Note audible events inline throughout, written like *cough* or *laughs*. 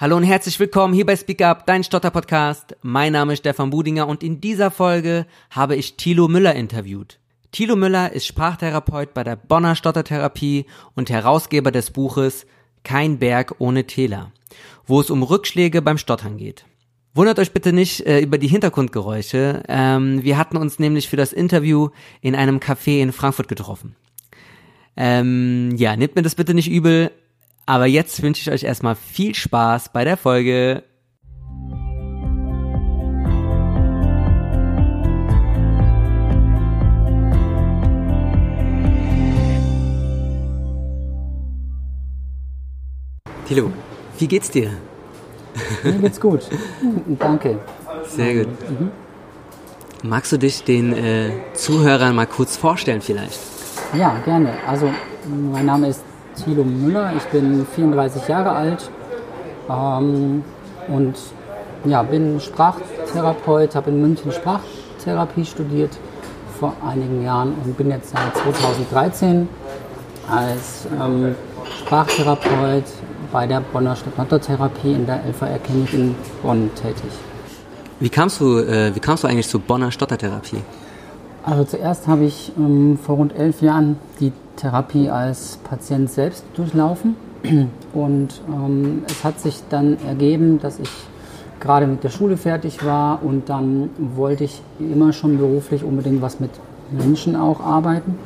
Hallo und herzlich willkommen hier bei Speak Up, dein Stotter-Podcast. Mein Name ist Stefan Budinger und in dieser Folge habe ich Thilo Müller interviewt. Thilo Müller ist Sprachtherapeut bei der Bonner Stottertherapie und Herausgeber des Buches Kein Berg ohne Täler, wo es um Rückschläge beim Stottern geht. Wundert euch bitte nicht äh, über die Hintergrundgeräusche. Ähm, wir hatten uns nämlich für das Interview in einem Café in Frankfurt getroffen. Ähm, ja, nehmt mir das bitte nicht übel. Aber jetzt wünsche ich euch erstmal viel Spaß bei der Folge. Tilo, wie geht's dir? Mir geht's gut. *laughs* Danke. Sehr gut. Mhm. Magst du dich den äh, Zuhörern mal kurz vorstellen vielleicht? Ja, gerne. Also, mein Name ist Thilo Müller, ich bin 34 Jahre alt ähm, und ja, bin Sprachtherapeut, habe in München Sprachtherapie studiert vor einigen Jahren und bin jetzt seit 2013 als ähm, Sprachtherapeut bei der Bonner Stadtnottertherapie in der LVR-Klinik in Bonn tätig. Wie kamst du, äh, wie kamst du eigentlich zur Bonner Stottertherapie? Also zuerst habe ich ähm, vor rund elf Jahren die Therapie als Patient selbst durchlaufen. Und ähm, es hat sich dann ergeben, dass ich gerade mit der Schule fertig war und dann wollte ich immer schon beruflich unbedingt was mit Menschen auch arbeiten.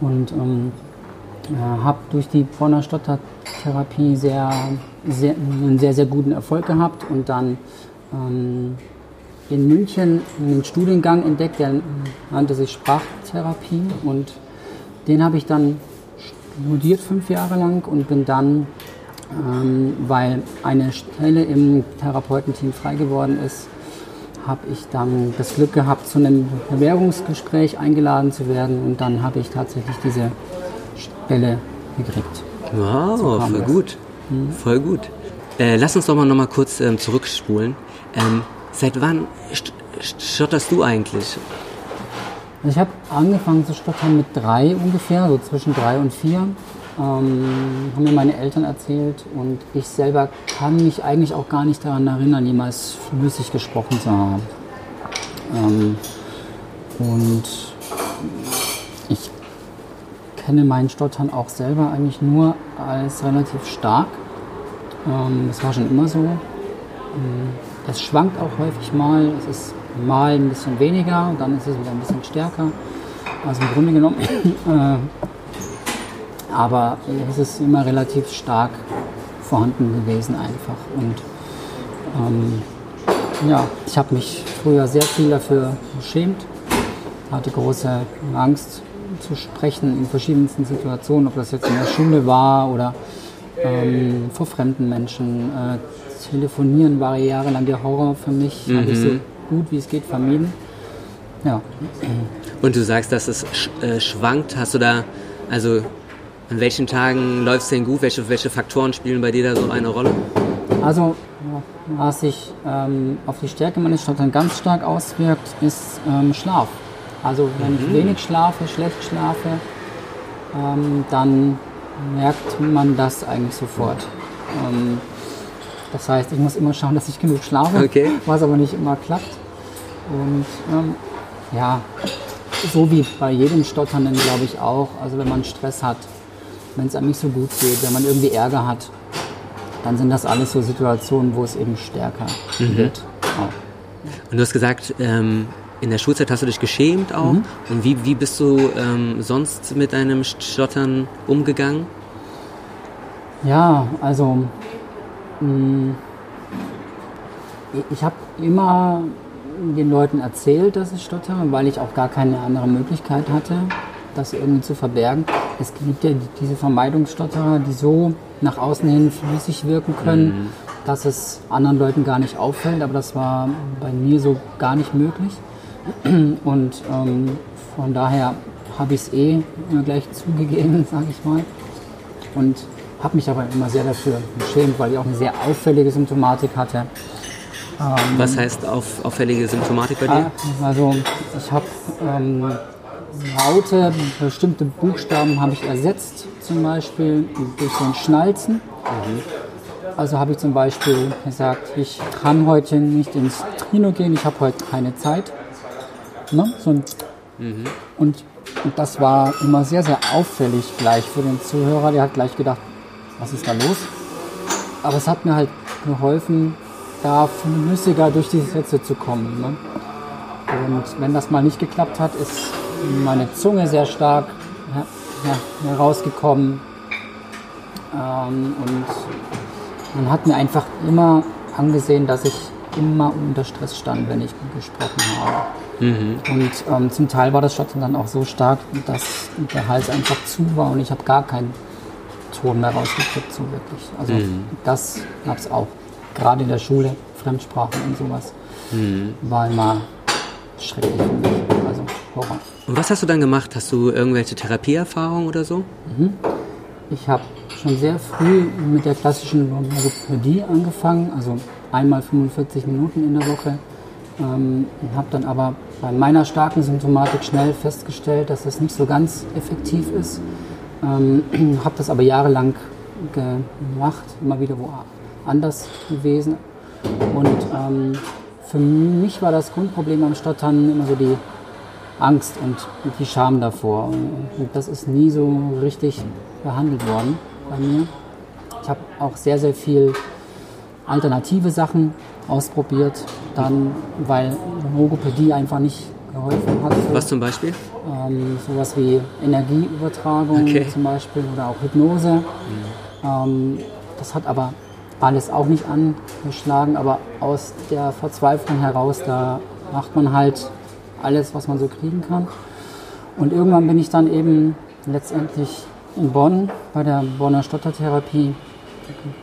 Und ähm, äh, habe durch die Bonner Stottertherapie sehr, sehr, einen sehr, sehr guten Erfolg gehabt und dann ähm, in München einen Studiengang entdeckt, der nannte sich Sprachtherapie. Und den habe ich dann studiert fünf Jahre lang und bin dann, ähm, weil eine Stelle im Therapeutenteam frei geworden ist, habe ich dann das Glück gehabt, zu einem Bewerbungsgespräch eingeladen zu werden und dann habe ich tatsächlich diese Stelle gekriegt. Wow, so voll das. gut. Mhm. Voll gut. Äh, lass uns doch mal noch mal kurz ähm, zurückspulen. Ähm, Seit wann stotterst du eigentlich? Ich habe angefangen zu stottern mit drei ungefähr, so zwischen drei und vier. Ähm, haben mir meine Eltern erzählt und ich selber kann mich eigentlich auch gar nicht daran erinnern, jemals flüssig gesprochen zu haben. Ähm, und ich kenne meinen Stottern auch selber eigentlich nur als relativ stark. Ähm, das war schon immer so. Ähm, das schwankt auch häufig mal. Es ist mal ein bisschen weniger und dann ist es wieder ein bisschen stärker. Also im Grunde genommen. *laughs* äh, aber es ist immer relativ stark vorhanden gewesen einfach. Und ähm, ja, ich habe mich früher sehr viel dafür geschämt, hatte große Angst zu sprechen in verschiedensten Situationen, ob das jetzt in der Schule war oder ähm, vor fremden Menschen, äh, Telefonieren war jahrelang der Horror für mich. Mhm. Habe ich so gut wie es geht vermieden. Ja. Und du sagst, dass es äh, schwankt. Hast du da, also an welchen Tagen läuft es denn gut? Welche, welche Faktoren spielen bei dir da so eine Rolle? Also, was sich ähm, auf die Stärke meines Stottern ganz stark auswirkt, ist ähm, Schlaf. Also, wenn mhm. ich wenig schlafe, schlecht schlafe, ähm, dann merkt man das eigentlich sofort. Das heißt, ich muss immer schauen, dass ich genug schlafe, okay. was aber nicht immer klappt. Und ähm, ja, so wie bei jedem Stotternden glaube ich auch. Also wenn man Stress hat, wenn es einem nicht so gut geht, wenn man irgendwie Ärger hat, dann sind das alles so Situationen, wo es eben stärker mhm. wird. Auch. Und du hast gesagt, ähm, in der Schulzeit hast du dich geschämt auch. Mhm. Und wie, wie bist du ähm, sonst mit deinem Stottern umgegangen? Ja, also. Ich habe immer den Leuten erzählt, dass ich stottere, weil ich auch gar keine andere Möglichkeit hatte, das irgendwie zu verbergen. Es gibt ja diese Vermeidungsstotterer, die so nach außen hin flüssig wirken können, mhm. dass es anderen Leuten gar nicht auffällt, aber das war bei mir so gar nicht möglich. Und ähm, von daher habe ich es eh gleich *laughs* zugegeben, sage ich mal. Und habe mich aber immer sehr dafür geschämt, weil ich auch eine sehr auffällige Symptomatik hatte. Ähm, Was heißt auf, auffällige Symptomatik bei dir? Also ich habe ähm, Laute, bestimmte Buchstaben habe ich ersetzt, zum Beispiel durch so ein Schnalzen. Mhm. Also habe ich zum Beispiel gesagt, ich kann heute nicht ins Kino gehen, ich habe heute keine Zeit. Ne? So ein, mhm. und, und das war immer sehr, sehr auffällig gleich für den Zuhörer. Der hat gleich gedacht, was ist da los? Aber es hat mir halt geholfen, da flüssiger durch die Sätze zu kommen. Ne? Und wenn das mal nicht geklappt hat, ist meine Zunge sehr stark her her herausgekommen. Ähm, und man hat mir einfach immer angesehen, dass ich immer unter Stress stand, wenn ich gesprochen habe. Mhm. Und ähm, zum Teil war das Stottern dann auch so stark, dass der Hals einfach zu war und ich habe gar keinen Ton mehr rausgekriegt, so wirklich. Also mhm. das gab es auch. Gerade in der Schule, Fremdsprachen und sowas, mhm. war immer schrecklich für mich. Also Horror. Und was hast du dann gemacht? Hast du irgendwelche Therapieerfahrungen oder so? Mhm. Ich habe schon sehr früh mit der klassischen Logopädie angefangen, also einmal 45 Minuten in der Woche. Ähm, habe dann aber bei meiner starken Symptomatik schnell festgestellt, dass das nicht so ganz effektiv ist. Ähm, *clears throat* habe das aber jahrelang gemacht, immer wieder woanders gewesen. Und ähm, für mich war das Grundproblem am Stottern immer so die Angst und die Scham davor. Und das ist nie so richtig behandelt worden bei mir. Ich habe auch sehr, sehr viel alternative Sachen ausprobiert, dann, weil Logopädie einfach nicht geholfen hat. Was zum Beispiel? Ähm, sowas wie Energieübertragung okay. zum Beispiel oder auch Hypnose. Mhm. Ähm, das hat aber alles auch nicht angeschlagen, aber aus der Verzweiflung heraus, da macht man halt alles, was man so kriegen kann. Und irgendwann bin ich dann eben letztendlich in Bonn bei der Bonner Stottertherapie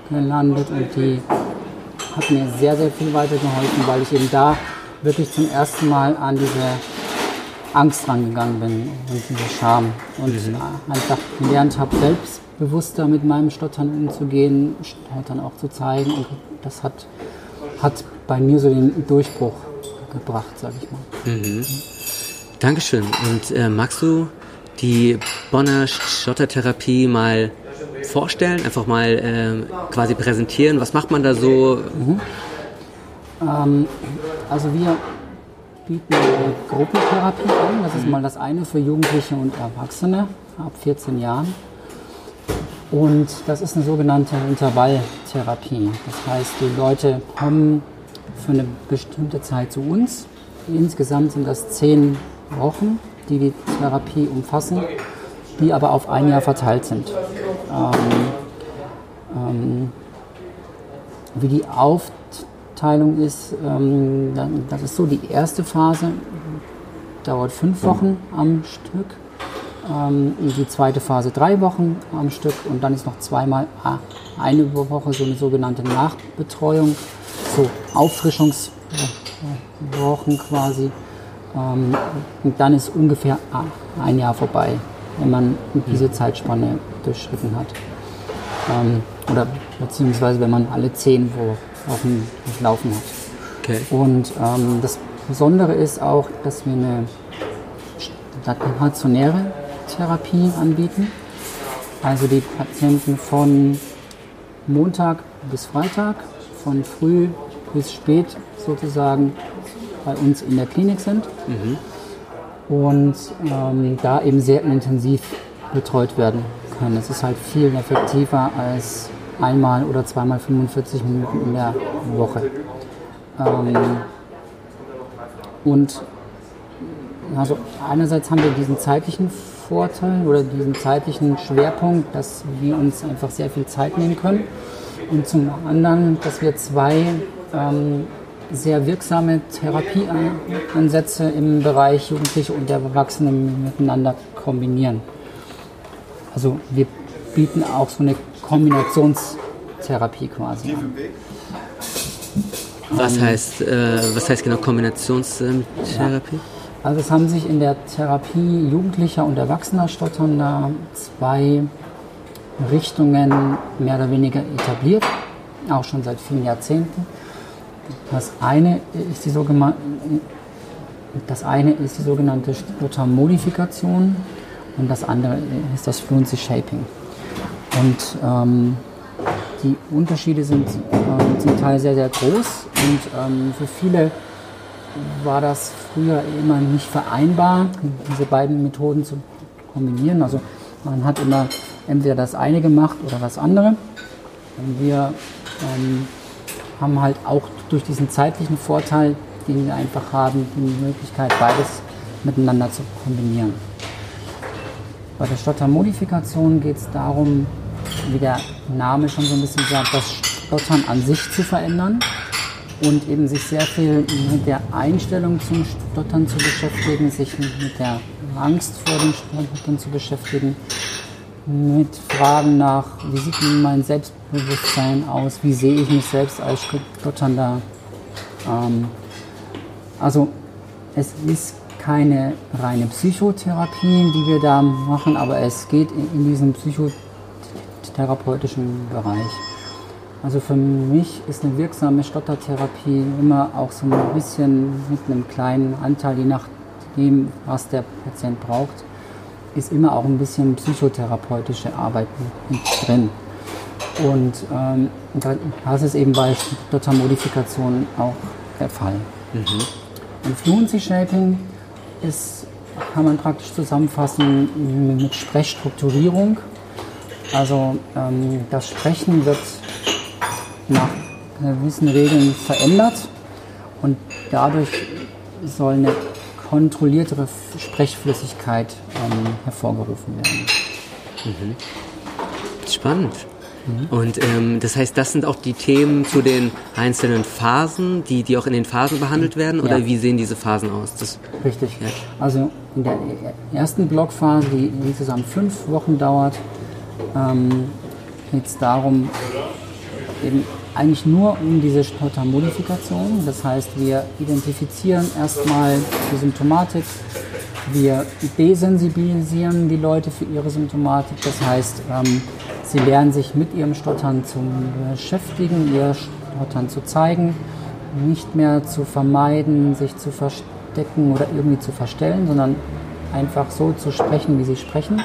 gelandet und die hat mir sehr, sehr viel weitergeholfen, weil ich eben da wirklich zum ersten Mal an diese Angst rangegangen bin und diese Scham und mhm. einfach gelernt habe, selbstbewusster mit meinem Stottern umzugehen, Stottern auch zu zeigen und das hat, hat bei mir so den Durchbruch gebracht, sage ich mal. Mhm. Dankeschön. Und äh, magst du die Bonner Stottertherapie mal vorstellen, einfach mal äh, quasi präsentieren? Was macht man da so? Mhm. Ähm, also wir bieten eine Gruppentherapie an. Das ist mhm. mal das eine für Jugendliche und Erwachsene ab 14 Jahren. Und das ist eine sogenannte Intervalltherapie. Das heißt, die Leute kommen für eine bestimmte Zeit zu uns. Insgesamt sind das zehn Wochen, die die Therapie umfassen, die aber auf ein Jahr verteilt sind. Ähm, ähm, wie die Aufteilung ist, ähm, das ist so, die erste Phase dauert fünf Wochen am Stück, ähm, die zweite Phase drei Wochen am Stück und dann ist noch zweimal ah, eine Woche so eine sogenannte Nachbetreuung so Auffrischungswochen quasi. Ähm, und dann ist ungefähr ein Jahr vorbei, wenn man diese. Zeitspanne durchschritten hat. Ähm, oder beziehungsweise wenn man alle zehn Wochen durchlaufen hat. Okay. Und ähm, das Besondere ist auch, dass wir eine stationäre Therapie anbieten. Also die Patienten von Montag bis Freitag von früh bis spät sozusagen bei uns in der Klinik sind mhm. und ähm, da eben sehr intensiv betreut werden können. Es ist halt viel effektiver als einmal oder zweimal 45 Minuten in der Woche. Ähm, und also einerseits haben wir diesen zeitlichen Vorteil oder diesen zeitlichen Schwerpunkt, dass wir uns einfach sehr viel Zeit nehmen können und zum anderen, dass wir zwei ähm, sehr wirksame Therapieansätze im Bereich Jugendliche und Erwachsene miteinander kombinieren. Also wir bieten auch so eine Kombinationstherapie quasi an. Was heißt, äh, was heißt genau Kombinationstherapie? Ja. Also es haben sich in der Therapie Jugendlicher und Erwachsener Stotternder zwei Richtungen mehr oder weniger etabliert, auch schon seit vielen Jahrzehnten. Das eine ist die, das eine ist die sogenannte Stottermodifikation und das andere ist das Fluency Shaping. Und ähm, die Unterschiede sind äh, zum Teil sehr, sehr groß und ähm, für viele war das früher immer nicht vereinbar, diese beiden Methoden zu kombinieren. Also man hat immer entweder das eine gemacht oder das andere. Und wir ähm, haben halt auch durch diesen zeitlichen Vorteil, den wir einfach haben, die Möglichkeit, beides miteinander zu kombinieren. Bei der Stottermodifikation geht es darum, wie der Name schon so ein bisschen sagt, das Stottern an sich zu verändern und eben sich sehr viel mit der Einstellung zum Stottern zu beschäftigen, sich mit der Angst vor dem Stottern zu beschäftigen, mit Fragen nach, wie sieht mein Selbstbewusstsein aus, wie sehe ich mich selbst als Stotternder. Ähm, also es ist keine reine Psychotherapie, die wir da machen, aber es geht in diesen psychotherapeutischen Bereich. Also für mich ist eine wirksame Stottertherapie immer auch so ein bisschen mit einem kleinen Anteil, je nachdem, was der Patient braucht, ist immer auch ein bisschen psychotherapeutische Arbeit mit drin. Und ähm, das ist eben bei Stottermodifikation auch der Fall. Mhm. Und Fluency Shaping ist, kann man praktisch zusammenfassen mit Sprechstrukturierung. Also ähm, das Sprechen wird nach gewissen Regeln verändert und dadurch soll eine kontrolliertere Sprechflüssigkeit ähm, hervorgerufen werden. Mhm. Spannend. Mhm. Und ähm, das heißt, das sind auch die Themen zu den einzelnen Phasen, die, die auch in den Phasen behandelt werden? Oder ja. wie sehen diese Phasen aus? Das, Richtig. Ja. Also in der ersten Blockphase, die insgesamt fünf Wochen dauert, ähm, geht es darum, eben eigentlich nur um diese Stottermodifikation. Das heißt, wir identifizieren erstmal die Symptomatik, wir desensibilisieren die Leute für ihre Symptomatik. Das heißt, ähm, sie lernen sich mit ihrem Stottern zu beschäftigen, ihr Stottern zu zeigen, nicht mehr zu vermeiden, sich zu verstecken oder irgendwie zu verstellen, sondern einfach so zu sprechen, wie sie sprechen.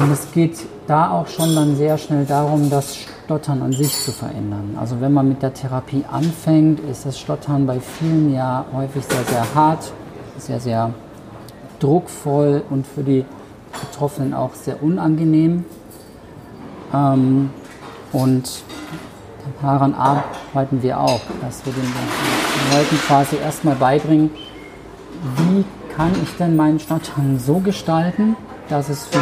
Und es geht da auch schon dann sehr schnell darum, das Stottern an sich zu verändern. Also wenn man mit der Therapie anfängt, ist das Stottern bei vielen ja häufig sehr, sehr hart, sehr, sehr druckvoll und für die Betroffenen auch sehr unangenehm. Ähm, und daran arbeiten wir auch, dass wir den Leuten quasi erstmal beibringen, wie kann ich denn meinen Stottern so gestalten, dass es für,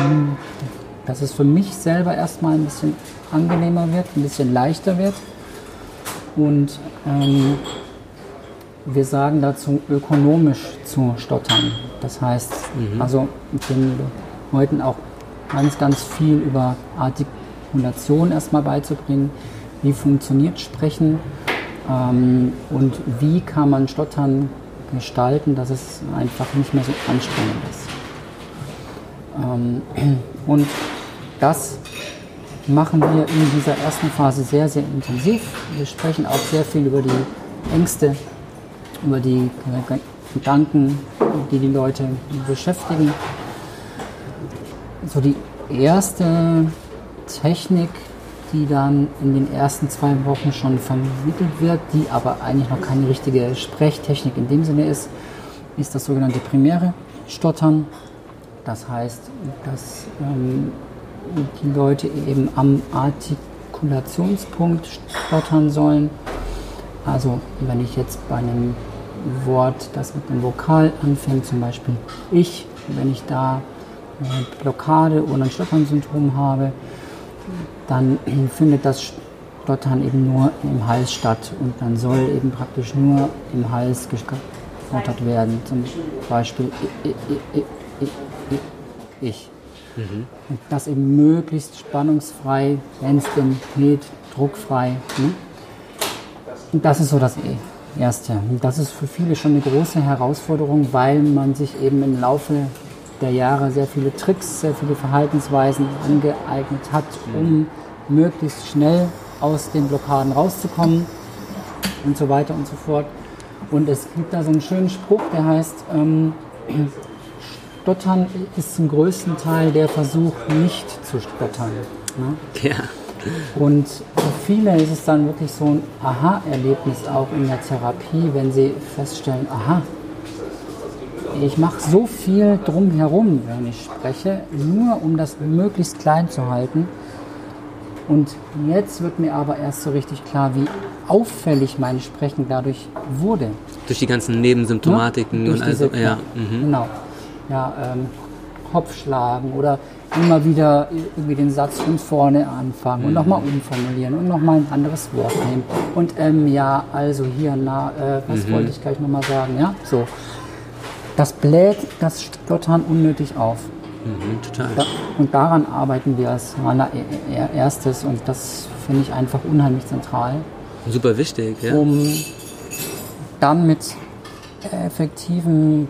dass es für mich selber erstmal ein bisschen angenehmer wird, ein bisschen leichter wird. Und ähm, wir sagen dazu ökonomisch zu stottern. Das heißt, mhm. also den Leuten auch ganz, ganz viel über Artikulation erstmal beizubringen. Wie funktioniert Sprechen ähm, und wie kann man Stottern gestalten, dass es einfach nicht mehr so anstrengend ist. Ähm, *clears throat* und das machen wir in dieser ersten Phase sehr, sehr intensiv. Wir sprechen auch sehr viel über die Ängste, über die Gedanken, die die Leute beschäftigen. So die erste Technik, die dann in den ersten zwei Wochen schon vermittelt wird, die aber eigentlich noch keine richtige Sprechtechnik in dem Sinne ist, ist das sogenannte primäre Stottern. Das heißt, dass ähm, die Leute eben am Artikulationspunkt stottern sollen. Also wenn ich jetzt bei einem Wort, das mit einem Vokal anfängt, zum Beispiel ich, wenn ich da eine Blockade oder ein Stottern-Syndrom habe, dann *clears throat* findet das Stottern eben nur im Hals statt und dann soll eben praktisch nur im Hals gestottert werden. Zum Beispiel ich. Mhm. Und das eben möglichst spannungsfrei, wenn es denn geht, druckfrei. Ne? Und das ist so das Erste. Und das ist für viele schon eine große Herausforderung, weil man sich eben im Laufe der Jahre sehr viele Tricks, sehr viele Verhaltensweisen angeeignet hat, um möglichst schnell aus den Blockaden rauszukommen und so weiter und so fort. Und es gibt da so einen schönen Spruch, der heißt, ähm, Stottern ist zum größten Teil der Versuch, nicht zu stottern. Ne? Ja. Und für viele ist es dann wirklich so ein Aha-Erlebnis auch in der Therapie, wenn sie feststellen, aha, ich mache so viel drumherum, wenn ich spreche, nur um das möglichst klein zu halten. Und jetzt wird mir aber erst so richtig klar, wie auffällig mein Sprechen dadurch wurde. Durch die ganzen Nebensymptomatiken Ja, und also, ja. Mhm. Genau. Ja, ähm, Kopfschlagen oder immer wieder irgendwie den Satz von vorne anfangen und nochmal Mhm. umformulieren und nochmal ein anderes Wort nehmen. Und ähm, ja, also hier, na, äh, was Mhm. wollte ich gleich nochmal sagen? Ja, so. Das bläht das Stottern unnötig auf. Mhm, total. Da, und daran arbeiten wir als Mana e- erstes und das finde ich einfach unheimlich zentral Super wichtig, ja. um dann mit effektiven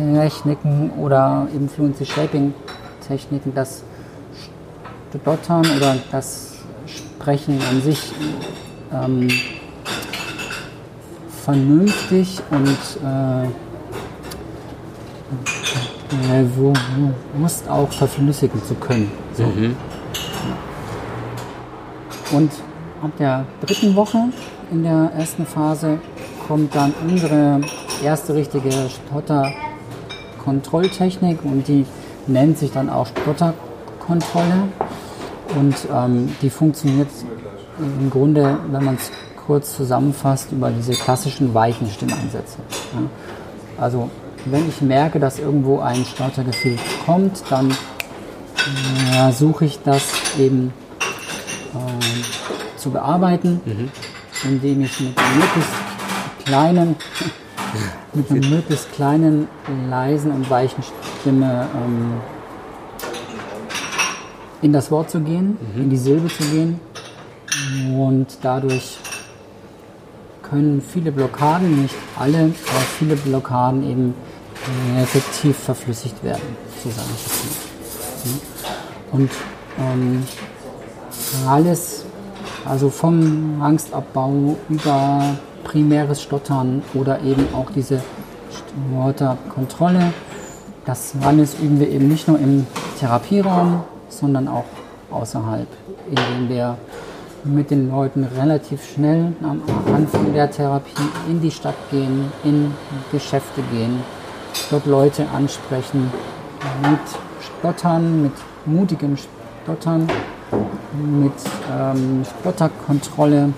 Blocklösetechniken oder Influency Shaping Techniken das Stottern oder das Sprechen an sich ähm, vernünftig und äh, äh, wo- bewusst auch verflüssigen zu können. So. Mhm. Und ab der dritten Woche in der ersten Phase kommt dann unsere erste richtige Stotter-Kontrolltechnik und die nennt sich dann auch Stotterkontrolle. Und ähm, die funktioniert im Grunde, wenn man es kurz zusammenfasst, über diese klassischen weichen Stimmansätze. Ja. Also wenn ich merke, dass irgendwo ein Stottergefühl kommt, dann äh, suche ich das eben ähm, zu bearbeiten, indem ich mit einem möglichst kleinen, mit einer möglichst kleinen, leisen und weichen Stimme ähm, in das Wort zu gehen, in die Silbe zu gehen. Und dadurch können viele Blockaden, nicht alle, aber viele Blockaden eben äh, effektiv verflüssigt werden, so sage ich es mal. Und ähm, alles, also vom Angstabbau über primäres Stottern oder eben auch diese Wörterkontrolle. Das alles üben wir eben nicht nur im Therapieraum, sondern auch außerhalb, indem wir mit den Leuten relativ schnell am Anfang der Therapie in die Stadt gehen, in Geschäfte gehen, dort Leute ansprechen, mit Stottern, mit mutigem Stottern, mit ähm, Stotterkontrolle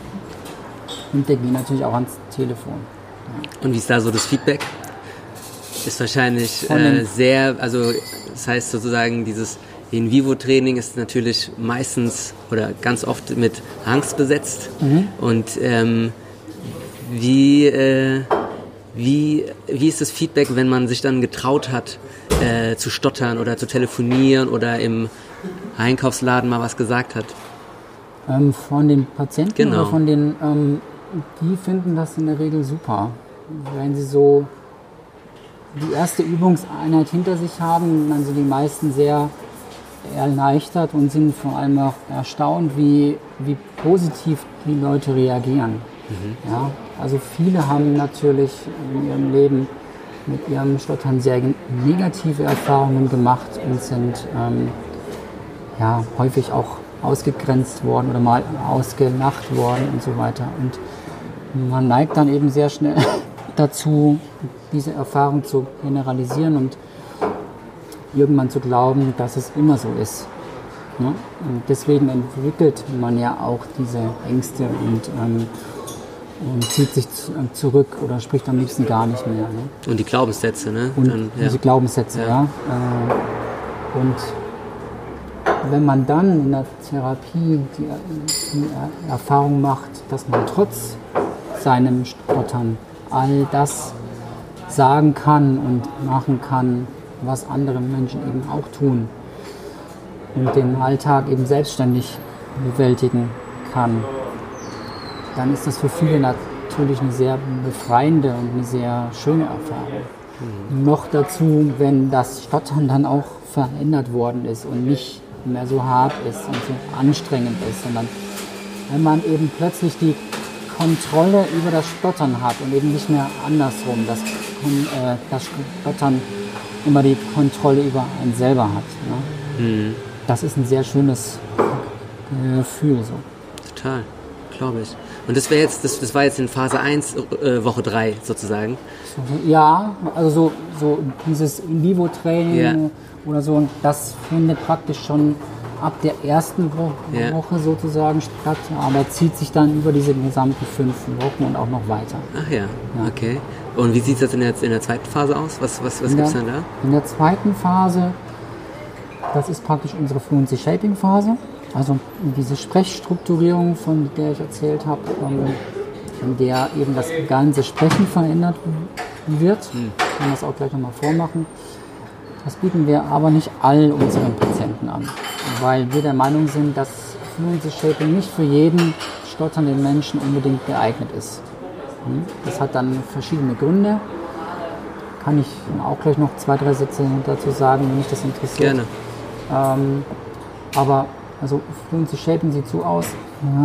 und der gehen natürlich auch ans Telefon. Und wie ist da so das Feedback? Ist wahrscheinlich äh, sehr, also das heißt sozusagen dieses In-vivo-Training ist natürlich meistens oder ganz oft mit Angst besetzt. Mhm. Und ähm, wie, äh, wie, wie ist das Feedback, wenn man sich dann getraut hat, äh, zu stottern oder zu telefonieren oder im Einkaufsladen mal was gesagt hat? Ähm, von den Patienten Genau. oder von den, ähm, die finden das in der Regel super. Wenn sie so die erste Übungseinheit hinter sich haben, dann sind die meisten sehr erleichtert und sind vor allem auch erstaunt, wie, wie positiv die Leute reagieren. Ja, also viele haben natürlich in ihrem Leben mit ihrem Stottern sehr negative Erfahrungen gemacht und sind ähm, ja, häufig auch ausgegrenzt worden oder mal ausgelacht worden und so weiter. Und man neigt dann eben sehr schnell *laughs* dazu, diese Erfahrung zu generalisieren und irgendwann zu glauben, dass es immer so ist. Ne? Und deswegen entwickelt man ja auch diese Ängste und, ähm, und zieht sich äh, zurück oder spricht am liebsten gar nicht mehr. Ne? Und die Glaubenssätze, ne? Und Dann, ja. diese Glaubenssätze, ja. Ja. Äh, und wenn man dann in der Therapie die, die Erfahrung macht, dass man trotz seinem Stottern all das sagen kann und machen kann, was andere Menschen eben auch tun und den Alltag eben selbstständig bewältigen kann, dann ist das für viele natürlich eine sehr befreiende und eine sehr schöne Erfahrung. Noch dazu, wenn das Stottern dann auch verändert worden ist und nicht mehr so hart ist und so anstrengend ist, sondern wenn man eben plötzlich die Kontrolle über das Stottern hat und eben nicht mehr andersrum, dass äh, das Stottern immer die Kontrolle über einen selber hat. Ne? das ist ein sehr schönes Gefühl. So. Total, glaube ich. Und das jetzt, das, das war jetzt in Phase 1, äh, Woche 3 sozusagen. Ja, also so, so dieses In-Vivo-Training Ja. oder so, und das findet praktisch schon ab der ersten Wo Ja. Woche sozusagen statt, aber zieht sich dann über diese gesamten fünf Wochen und auch noch weiter. Ach ja, okay. Und wie sieht es jetzt in der, in der zweiten Phase aus? Was, was, was gibt es dann da? In der zweiten Phase, das ist praktisch unsere Fluency Shaping Phase, also diese Sprechstrukturierung, von der ich erzählt habe, ähm, in der eben das ganze Sprechen verändert wird. Ich kann das auch gleich nochmal vormachen. Das bieten wir aber nicht all unseren Patienten an, weil wir der Meinung sind, dass Fluency Shaping nicht für jeden stotternden Menschen unbedingt geeignet ist. Hm? Das hat dann verschiedene Gründe. Kann ich auch gleich noch zwei, drei Sätze dazu sagen, wenn mich das interessiert. Gerne. Ähm, aber also Fluency Shaping sieht so aus,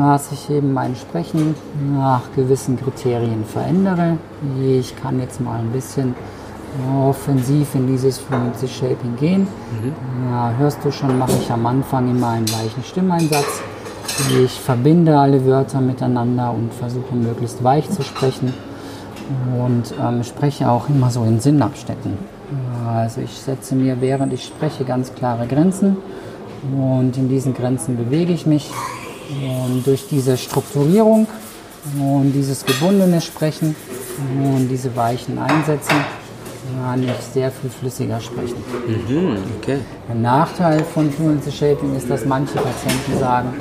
dass ich eben mein Sprechen nach gewissen Kriterien verändere. Ich kann jetzt mal ein bisschen offensiv in dieses Fluency Shaping gehen. Ja, hörst du schon, mache ich am Anfang immer einen weichen Stimmeinsatz. Ich verbinde alle Wörter miteinander und versuche möglichst weich zu sprechen und ähm, spreche auch immer so in Sinnabschnitten. Also ich setze mir, während ich spreche, ganz klare Grenzen und in diesen Grenzen bewege ich mich. Und durch diese Strukturierung und dieses gebundene Sprechen und diese weichen Einsätze kann ich sehr viel flüssiger sprechen. Mhm, okay. Der Nachteil von Fluency Shaping ist, dass manche Patienten sagen,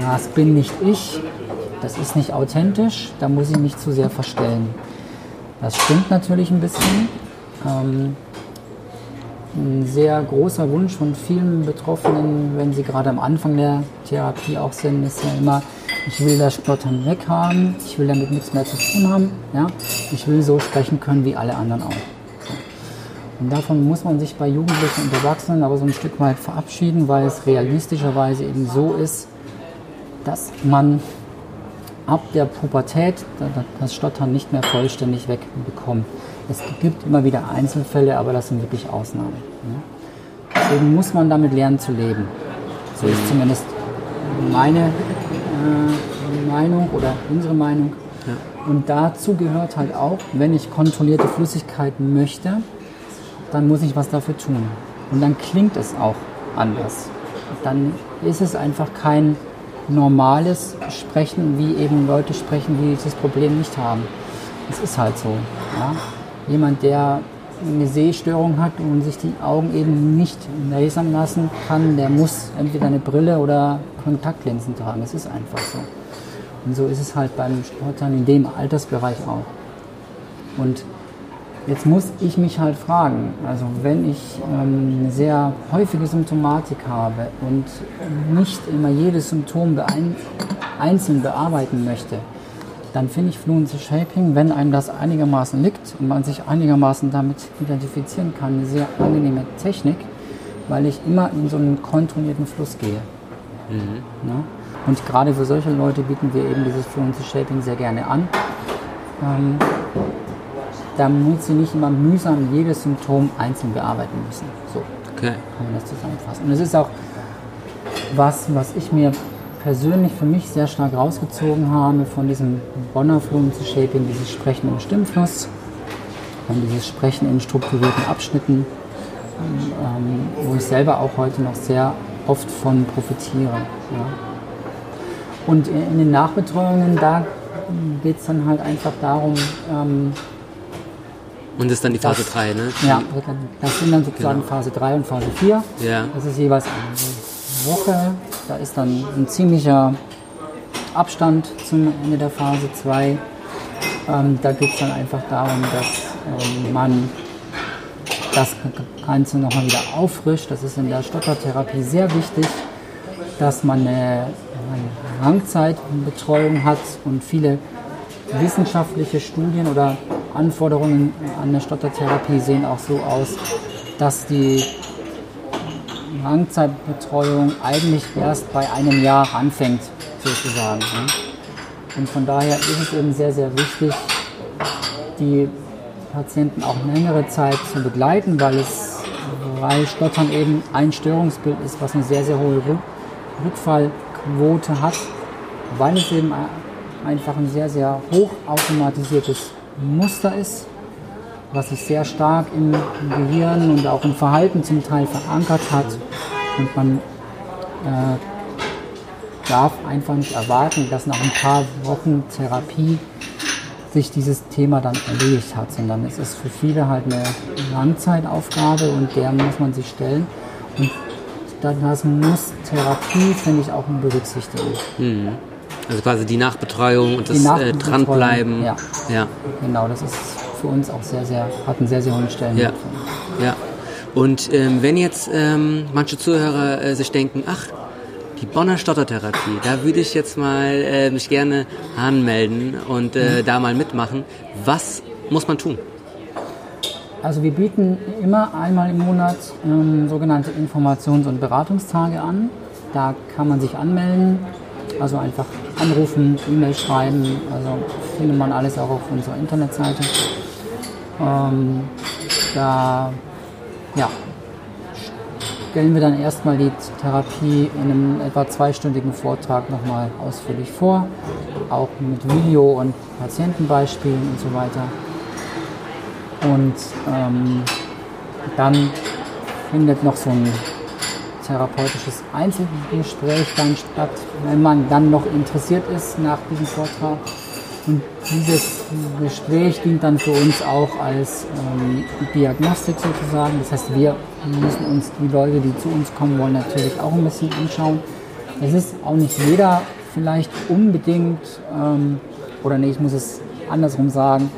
das bin nicht ich, das ist nicht authentisch, da muss ich mich zu sehr verstellen. Das stimmt natürlich ein bisschen. Ähm, ein sehr großer Wunsch von vielen Betroffenen, wenn sie gerade am Anfang der Therapie auch sind, ist ja immer, ich will das Stottern weghaben, ich will damit nichts mehr zu tun haben, ja? ich will so sprechen können wie alle anderen auch. Und davon muss man sich bei Jugendlichen und Erwachsenen aber so ein Stück weit verabschieden, weil es realistischerweise eben so ist, dass man ab der Pubertät da- da- das Stottern nicht mehr vollständig wegbekommt. Es gibt immer wieder Einzelfälle, aber das sind wirklich Ausnahmen. Ne? Deswegen muss man damit lernen zu leben. So ist zumindest meine äh, Meinung oder unsere Meinung. Und dazu gehört halt auch, wenn ich kontrollierte Flüssigkeiten möchte, dann muss ich was dafür tun. Und dann klingt es auch anders. Dann ist es einfach kein normales Sprechen, wie eben Leute sprechen, die dieses Problem nicht haben. Es ist halt so. Ja? Jemand, der eine Sehstörung hat und sich die Augen eben nicht lasern lassen kann, der muss entweder eine Brille oder Kontaktlinsen tragen. Es ist einfach so. Und so ist es halt beim Sportlern in dem Altersbereich auch. Und Jetzt muss ich mich halt fragen, also wenn ich ähm, eine sehr häufige Symptomatik habe und nicht immer jedes Symptom beein einzeln bearbeiten möchte, dann finde ich Fluency Shaping, wenn einem das einigermaßen liegt und man sich einigermaßen damit identifizieren kann, eine sehr angenehme Technik, weil ich immer in so einen kontrollierten Fluss gehe. Ja? Und gerade für solche Leute bieten wir eben dieses Fluency Shaping sehr gerne an. Ähm, damit sie nicht immer mühsam jedes Symptom einzeln bearbeiten müssen. So Okay. kann man das zusammenfassen. Und es ist auch was, was ich mir persönlich für mich sehr stark rausgezogen habe von diesem Bonner Fluency Shaping, dieses Sprechen im Stimmfluss und dieses Sprechen in strukturierten Abschnitten, ähm, wo ich selber auch heute noch sehr oft von profitiere. Ja. Und in den Nachbetreuungen, da geht es dann halt einfach darum, ähm, Und das ist dann die Phase Das- 3, ne? ja, das sind dann sozusagen Genau. Phase 3 und Phase 4. Ja. Das ist jeweils eine Woche. Da ist dann ein ziemlicher Abstand zum Ende der Phase 2. Ähm, da geht es dann einfach darum, dass ähm, man das Ganze nochmal wieder auffrischt. Das ist in der Stottertherapie sehr wichtig, dass man eine, eine Langzeitbetreuung hat und viele wissenschaftliche Studien oder Anforderungen an der Stottertherapie sehen auch so aus, dass die Langzeitbetreuung eigentlich erst bei einem Jahr anfängt, sozusagen. Und von daher ist es eben sehr, sehr wichtig, die Patienten auch längere Zeit zu begleiten, weil es weil Stottern eben ein Störungsbild ist, was eine sehr, sehr hohe Rückfallquote hat, weil es eben einfach ein sehr, sehr hoch automatisiertes Muster ist, was sich sehr stark im Gehirn und auch im Verhalten zum Teil verankert hat. Und man äh, darf einfach nicht erwarten, dass nach ein paar Wochen Therapie sich dieses Thema dann erledigt hat, sondern es ist für viele halt eine Langzeitaufgabe und der muss man sich stellen. Und das muss Therapie, finde ich, auch berücksichtigen. Mhm. Also quasi die Nachbetreuung und das äh, Dranbleiben. Ja. ja. Genau, das ist für uns auch sehr, sehr, hat einen sehr, sehr hohen Stellenwert. Ja. ja. Und ähm, wenn jetzt ähm, manche Zuhörer äh, sich denken, ach, die Bonner Stottertherapie, da würde ich jetzt mal äh, mich gerne anmelden und äh, mhm. da mal mitmachen. Was muss man tun? Also wir bieten immer einmal im Monat ähm, sogenannte Informations- und Beratungstage an. Da kann man sich anmelden, also einfach anrufen, E-Mail schreiben. Also findet man alles auch auf unserer Internetseite. Ähm, da ja, stellen wir dann erstmal die Therapie in einem etwa zweistündigen Vortrag nochmal ausführlich vor, auch mit Video und Patientenbeispielen und so weiter. Und ähm, dann findet noch so ein therapeutisches Einzelgespräch dann statt, wenn man dann noch interessiert ist nach diesem Vortrag. Und dieses Gespräch dient dann für uns auch als ähm, Diagnostik sozusagen. Das heißt, wir müssen uns die Leute, die zu uns kommen wollen, natürlich auch ein bisschen anschauen. Es ist auch nicht jeder vielleicht unbedingt, ähm, oder nee, ich muss es andersrum sagen,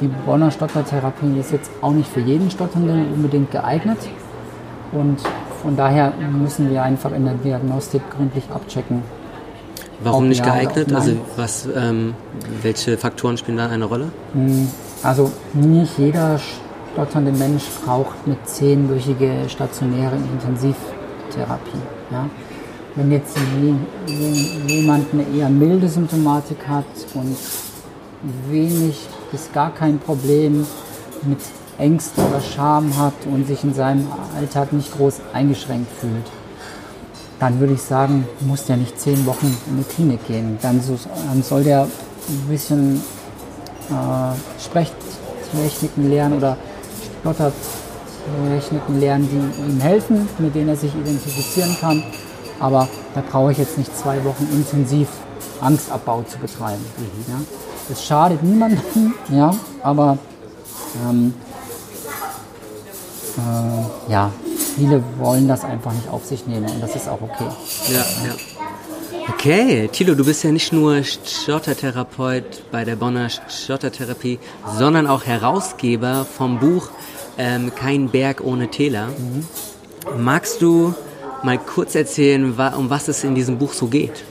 die Bonner Stottertherapie ist jetzt auch nicht für jeden Stotternden unbedingt geeignet. Und von daher müssen wir einfach in der Diagnostik gründlich abchecken, Warum nicht geeignet? Also was, ähm, welche Faktoren spielen da eine Rolle? Hm, also nicht jeder stotternde Mensch braucht eine zehnwöchige stationäre Intensivtherapie. Ja? Wenn jetzt jemand eine eher milde Symptomatik hat und wenig bis gar kein Problem mit Ängsten oder Scham hat und sich in seinem Alltag nicht groß eingeschränkt fühlt, dann würde ich sagen, muss der nicht zehn Wochen in die Klinik gehen. Dann, so, dann soll der ein bisschen äh, Sprechtechniken lernen oder Stottertechniken lernen, die ihm helfen, mit denen er sich identifizieren kann. Aber da brauche ich jetzt nicht zwei Wochen intensiv Angstabbau zu betreiben. Mhm. Ja? Das schadet niemandem, *laughs* ja, aber ähm, äh, ja, viele wollen das einfach nicht auf sich nehmen und das ist auch okay. Ja, ja. Okay, Thilo, du bist ja nicht nur Stottertherapeut bei der Bonner Stottertherapie, sondern auch Herausgeber vom Buch ähm, Kein Berg ohne Täler. Mhm. Magst du mal kurz erzählen, um was es in diesem Buch so geht?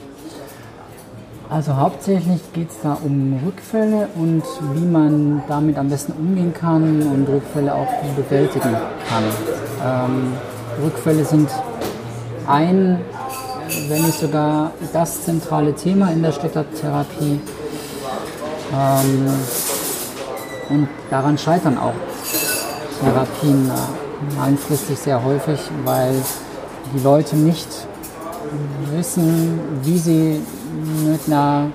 Also hauptsächlich geht es da um Rückfälle und wie man damit am besten umgehen kann und Rückfälle auch bewältigen kann. Ähm, Rückfälle sind ein, wenn nicht sogar das zentrale Thema in der Stottertherapie. Ähm, und daran scheitern auch Therapien langfristig sehr häufig, weil die Leute nicht wissen, wie sie mit einer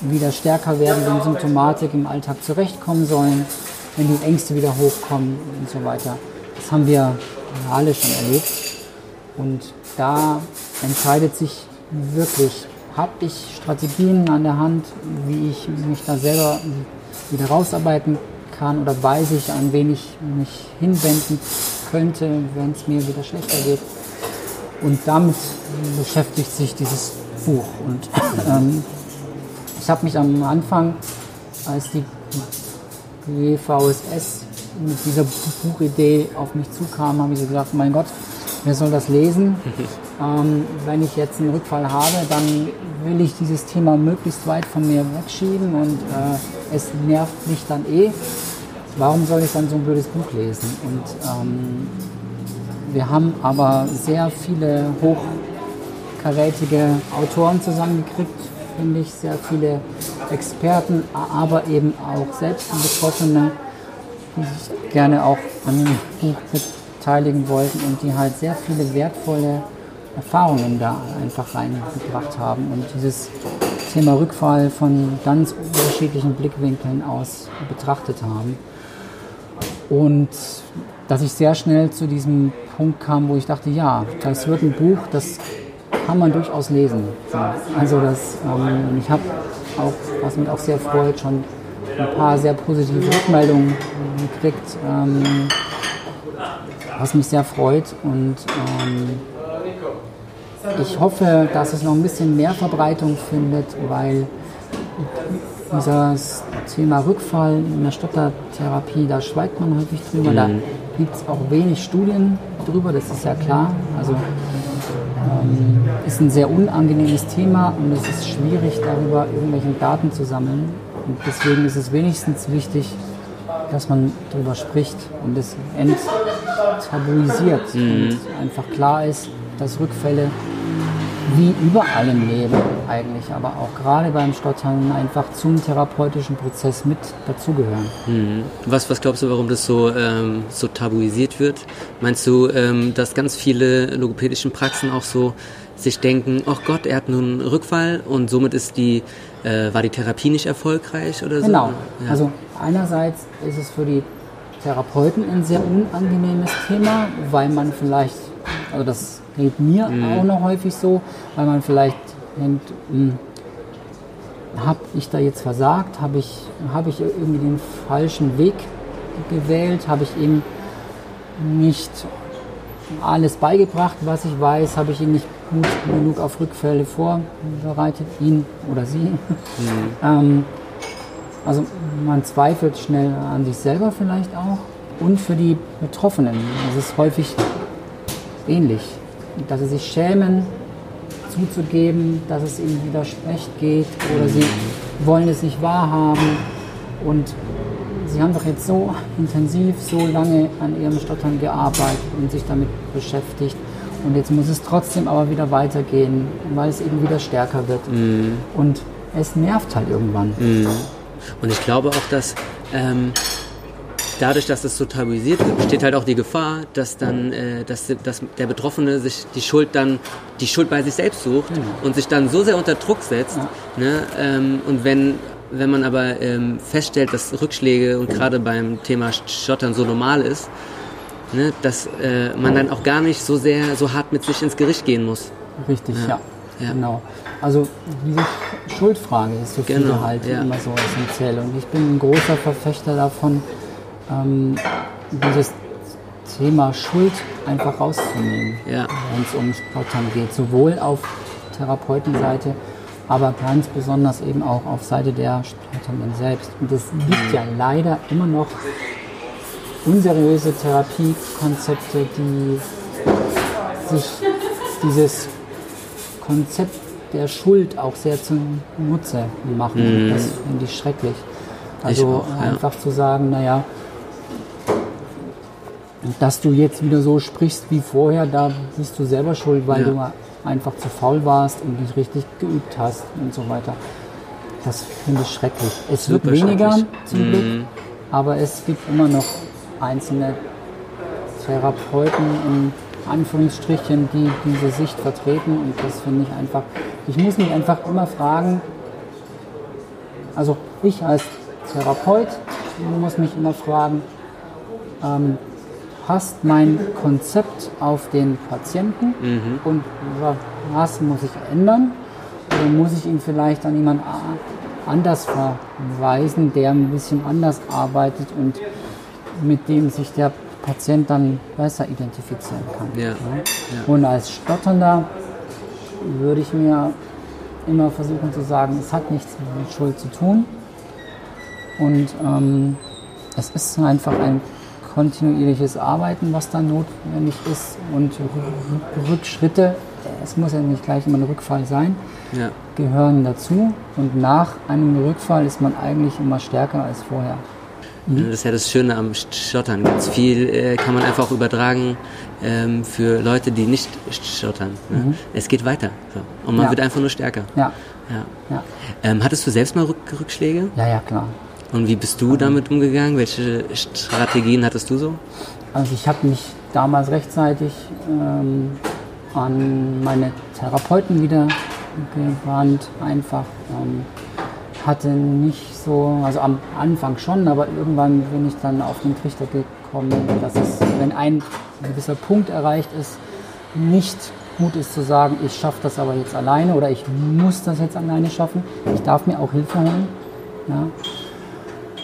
wieder stärker werdenden Symptomatik im Alltag zurechtkommen sollen, wenn die Ängste wieder hochkommen und so weiter. Das haben wir alle schon erlebt. Und da entscheidet sich wirklich, habe ich Strategien an der Hand, wie ich mich da selber wieder rausarbeiten kann oder weiß ich, an wen ich mich hinwenden könnte, wenn es mir wieder schlechter geht. Und damit beschäftigt sich dieses Buch. Und ähm, ich habe mich am Anfang, als die GVSS mit dieser Buchidee auf mich zukam, habe ich so gesagt, mein Gott, wer soll das lesen? *laughs* ähm, wenn ich jetzt einen Rückfall habe, dann will ich dieses Thema möglichst weit von mir wegschieben und äh, es nervt mich dann eh. Warum soll ich dann so ein blödes Buch lesen? Und ähm, wir haben aber sehr viele hochkarätige Autoren zusammengekriegt, finde ich, sehr viele Experten, aber eben auch selbst Betroffene, die sich gerne auch an dem Buch beteiligen wollten und die halt sehr viele wertvolle Erfahrungen da einfach reingebracht haben und dieses Thema Rückfall von ganz unterschiedlichen Blickwinkeln aus betrachtet haben. Und dass ich sehr schnell zu diesem Punkt kam, wo ich dachte, ja, das wird ein Buch, das kann man durchaus lesen. Also das, ähm, ich habe auch, was mich auch sehr freut, schon ein paar sehr positive Rückmeldungen gekriegt, ähm, was mich sehr freut und ähm, ich hoffe, dass es noch ein bisschen mehr Verbreitung findet, weil dieses Thema Rückfall in der Stottertherapie, da schweigt man häufig drüber. Mhm. Da gibt es auch wenig Studien drüber, das ist ja klar. Also ähm, ist ein sehr unangenehmes Thema und es ist schwierig, darüber irgendwelche Daten zu sammeln. Und deswegen ist es wenigstens wichtig, dass man darüber spricht und es enttabuisiert mhm. und einfach klar ist, dass Rückfälle wie überall im Leben eigentlich, aber auch gerade beim Stottern einfach zum therapeutischen Prozess mit dazugehören. Mhm. Was, was glaubst du, warum das so, ähm, so tabuisiert wird? Meinst du, ähm, dass ganz viele logopädischen Praxen auch so sich denken, oh Gott, er hat nun einen Rückfall und somit ist die, äh, war die Therapie nicht erfolgreich oder so? Genau. Ja. Also einerseits ist es für die Therapeuten ein sehr unangenehmes Thema, weil man vielleicht, also das geht mir mhm. auch noch häufig so, weil man vielleicht denkt, hm, habe ich da jetzt versagt, habe ich, hab ich irgendwie den falschen Weg gewählt, habe ich ihm nicht alles beigebracht, was ich weiß, habe ich ihn nicht gut genug auf Rückfälle vorbereitet, ihn oder sie. Mhm. *laughs* ähm, also man zweifelt schnell an sich selber vielleicht auch und für die Betroffenen. Das ist häufig ähnlich dass sie sich schämen, zuzugeben, dass es ihnen wieder schlecht geht oder sie wollen es nicht wahrhaben. Und sie haben doch jetzt so intensiv, so lange an ihrem Stottern gearbeitet und sich damit beschäftigt. Und jetzt muss es trotzdem aber wieder weitergehen, weil es eben wieder stärker wird. Mhm. Und es nervt halt irgendwann. Mhm. Und ich glaube auch, dass ähm, dadurch, dass das so tabuisiert wird, besteht halt auch die Gefahr, dass dann, äh, dass, dass der Betroffene sich die Schuld dann, die Schuld bei sich selbst sucht mhm. und sich dann so sehr unter Druck setzt. Ja. Ne? Ähm, und wenn, wenn man aber ähm, feststellt, dass Rückschläge und gerade beim Thema Schottern so normal ist, ne, dass äh, man dann auch gar nicht so sehr, so hart mit sich ins Gericht gehen muss. Richtig, ja. ja. ja. Genau. Also diese Schuldfrage ist für viele genau, halt ja. immer so essentiell. Und ich bin ein großer Verfechter davon, ähm, dieses Thema Schuld einfach rauszunehmen, ja. wenn es um Stottern geht. Sowohl auf Therapeutenseite, aber ganz besonders eben auch auf Seite der Stotternden selbst. Und es gibt ja leider immer noch unseriöse Therapiekonzepte, die sich dieses Konzept der Schuld auch sehr zunutze machen. Mhm. Das finde ich schrecklich. Also ich auch, ja. einfach zu sagen, naja, dass du jetzt wieder so sprichst wie vorher, da bist du selber schuld, weil ja. du einfach zu faul warst und nicht richtig geübt hast und so weiter. Das finde ich schrecklich. Es Super wird weniger zum Glück, mhm. aber es gibt immer noch einzelne Therapeuten in Anführungsstrichen, die diese Sicht vertreten und das finde ich einfach, ich muss mich einfach immer fragen, also ich als Therapeut muss mich immer fragen, ähm, passt mein Konzept auf den Patienten mhm. und was muss ich ändern? Oder muss ich ihn vielleicht an jemand anders verweisen, der ein bisschen anders arbeitet und mit dem sich der Patient dann besser identifizieren kann. Ja. Ja. Und als Stotternder würde ich mir immer versuchen zu sagen, es hat nichts mit Schuld zu tun. Und ähm, es ist einfach ein kontinuierliches Arbeiten, was da notwendig ist und Rückschritte, es muss ja nicht gleich immer ein Rückfall sein, ja. gehören dazu und nach einem Rückfall ist man eigentlich immer stärker als vorher. Mhm. Das ist ja das Schöne am Stottern. Ganz viel äh, kann man einfach auch übertragen ähm, für Leute, die nicht stottern. Ne? Mhm. Es geht weiter so. und man ja. wird einfach nur stärker. Ja. ja. ja. Ähm, hattest du selbst mal Rück Rückschläge? Ja, ja, klar. Und wie bist du damit umgegangen? Welche Strategien hattest du so? Also ich habe mich damals rechtzeitig ähm, an meine Therapeuten wieder gewandt, einfach. Ähm, hatte nicht so, also am Anfang schon, aber irgendwann bin ich dann auf den Trichter gekommen, dass es, wenn ein gewisser Punkt erreicht ist, nicht gut ist zu sagen, ich schaffe das aber jetzt alleine oder ich muss das jetzt alleine schaffen. Ich darf mir auch Hilfe holen. Ja.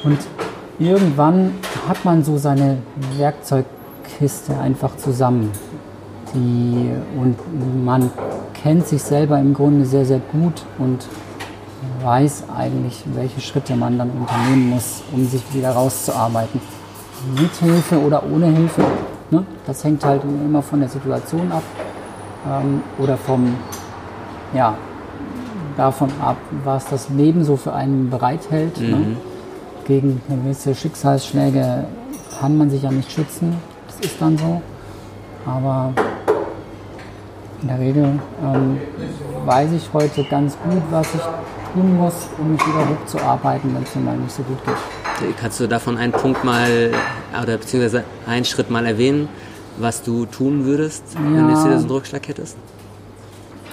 Und irgendwann hat man so seine Werkzeugkiste einfach zusammen. Die, und man kennt sich selber im Grunde sehr, sehr gut und weiß eigentlich, welche Schritte man dann unternehmen muss, um sich wieder rauszuarbeiten. Mit Hilfe oder ohne Hilfe, ne? das hängt halt immer von der Situation ab ähm, oder vom, ja, davon ab, was das Leben so für einen bereithält. Ne? Mhm. Ne? Gegen gewisse Schicksalsschläge kann man sich ja nicht schützen, das ist dann so. Aber in der Regel ähm, weiß ich heute ganz gut, was ich tun muss, um mich wieder hochzuarbeiten, wenn es mir mal nicht so gut geht. Kannst du davon einen Punkt mal oder beziehungsweise einen Schritt mal erwähnen, was du tun würdest, ja, wenn du jetzt wieder so einen Rückschlag hättest?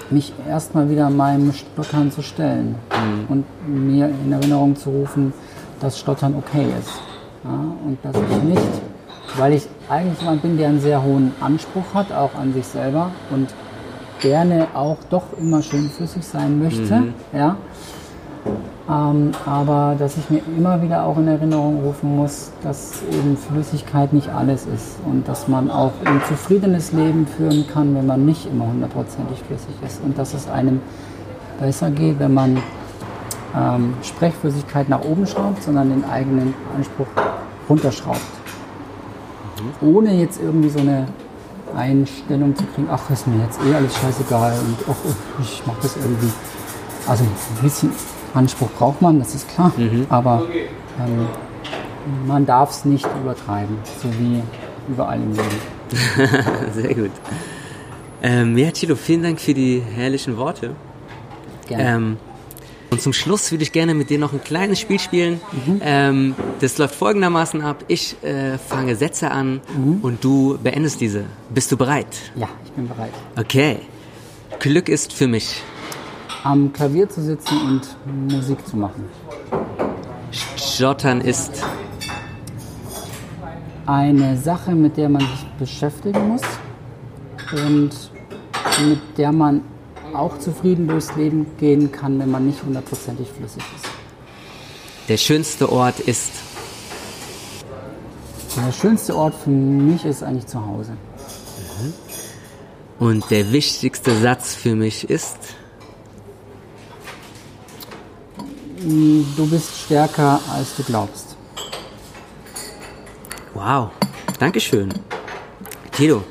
Mich erstmal wieder meinem Stottern zu stellen mhm. und mir in Erinnerung zu rufen, dass Stottern okay ist. Ja, und dass ich nicht, weil ich eigentlich jemand bin, der einen sehr hohen Anspruch hat, auch an sich selber und gerne auch doch immer schön flüssig sein möchte. Mhm. Ja, ähm, aber dass ich mir immer wieder auch in Erinnerung rufen muss, dass eben Flüssigkeit nicht alles ist und dass man auch ein zufriedenes Leben führen kann, wenn man nicht immer hundertprozentig flüssig ist und dass es einem besser geht, wenn man ähm, Sprechflüssigkeit nach oben schraubt, sondern den eigenen Anspruch runterschraubt. Mhm. Ohne jetzt irgendwie so eine Einstellung zu kriegen, ach, ist mir jetzt eh alles scheißegal und ach, ich mache das irgendwie. Also ein bisschen Anspruch braucht man, das ist klar, mhm. aber ähm, man darf es nicht übertreiben, so wie überall im Leben. *laughs* Sehr gut. Ähm, ja, Chilo, vielen Dank für die herrlichen Worte. Gerne. Ähm, und zum Schluss würde ich gerne mit dir noch ein kleines Spiel spielen. Mhm. Ähm, das läuft folgendermaßen ab. Ich äh, fange Sätze an mhm. und du beendest diese. Bist du bereit? Ja, ich bin bereit. Okay. Glück ist für mich am Klavier zu sitzen und Musik zu machen. Jottern ist eine Sache, mit der man sich beschäftigen muss und mit der man auch zufrieden durchs Leben gehen kann, wenn man nicht hundertprozentig flüssig ist. Der schönste Ort ist? Der schönste Ort für mich ist eigentlich zu Hause. Mhm. Und der wichtigste Satz für mich ist? du bist stärker, als du glaubst. Wow, Dankeschön. Tilo,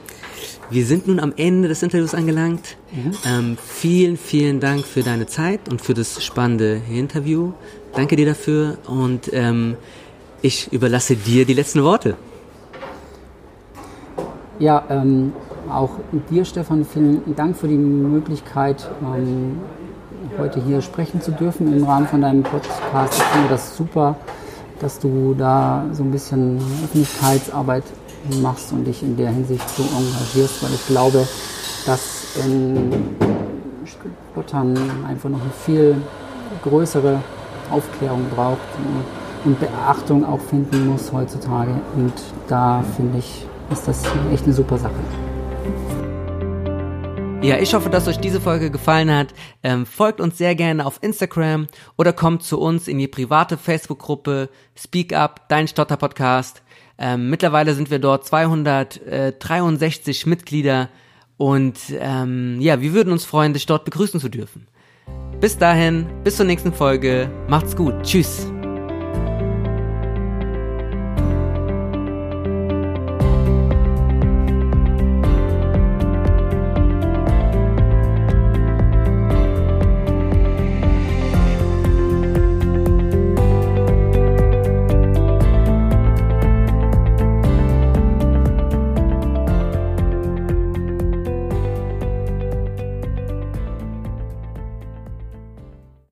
wir sind nun am Ende des Interviews angelangt. Mhm. Ähm, vielen, vielen Dank für deine Zeit und für das spannende Interview. Danke dir dafür und ähm, ich überlasse dir die letzten Worte. Ja, ähm, auch dir, Stefan, vielen Dank für die Möglichkeit, ähm, heute hier sprechen zu dürfen im Rahmen von deinem Podcast. Ich finde das super, dass du da so ein bisschen Öffentlichkeitsarbeit machst und dich in der Hinsicht so engagierst, weil ich glaube, dass in Stuttgart einfach noch eine viel größere Aufklärung braucht und Beachtung auch finden muss heutzutage. Und da finde ich, ist das echt eine super Sache. Ja, ich hoffe, dass euch diese Folge gefallen hat. Ähm, folgt uns sehr gerne auf Instagram oder kommt zu uns in die private Facebook-Gruppe Speak Up, dein Stotter-Podcast. Ähm, mittlerweile sind wir dort 263 Mitglieder und ähm, ja, wir würden uns freuen, dich dort begrüßen zu dürfen. Bis dahin, bis zur nächsten Folge. Macht's gut. Tschüss.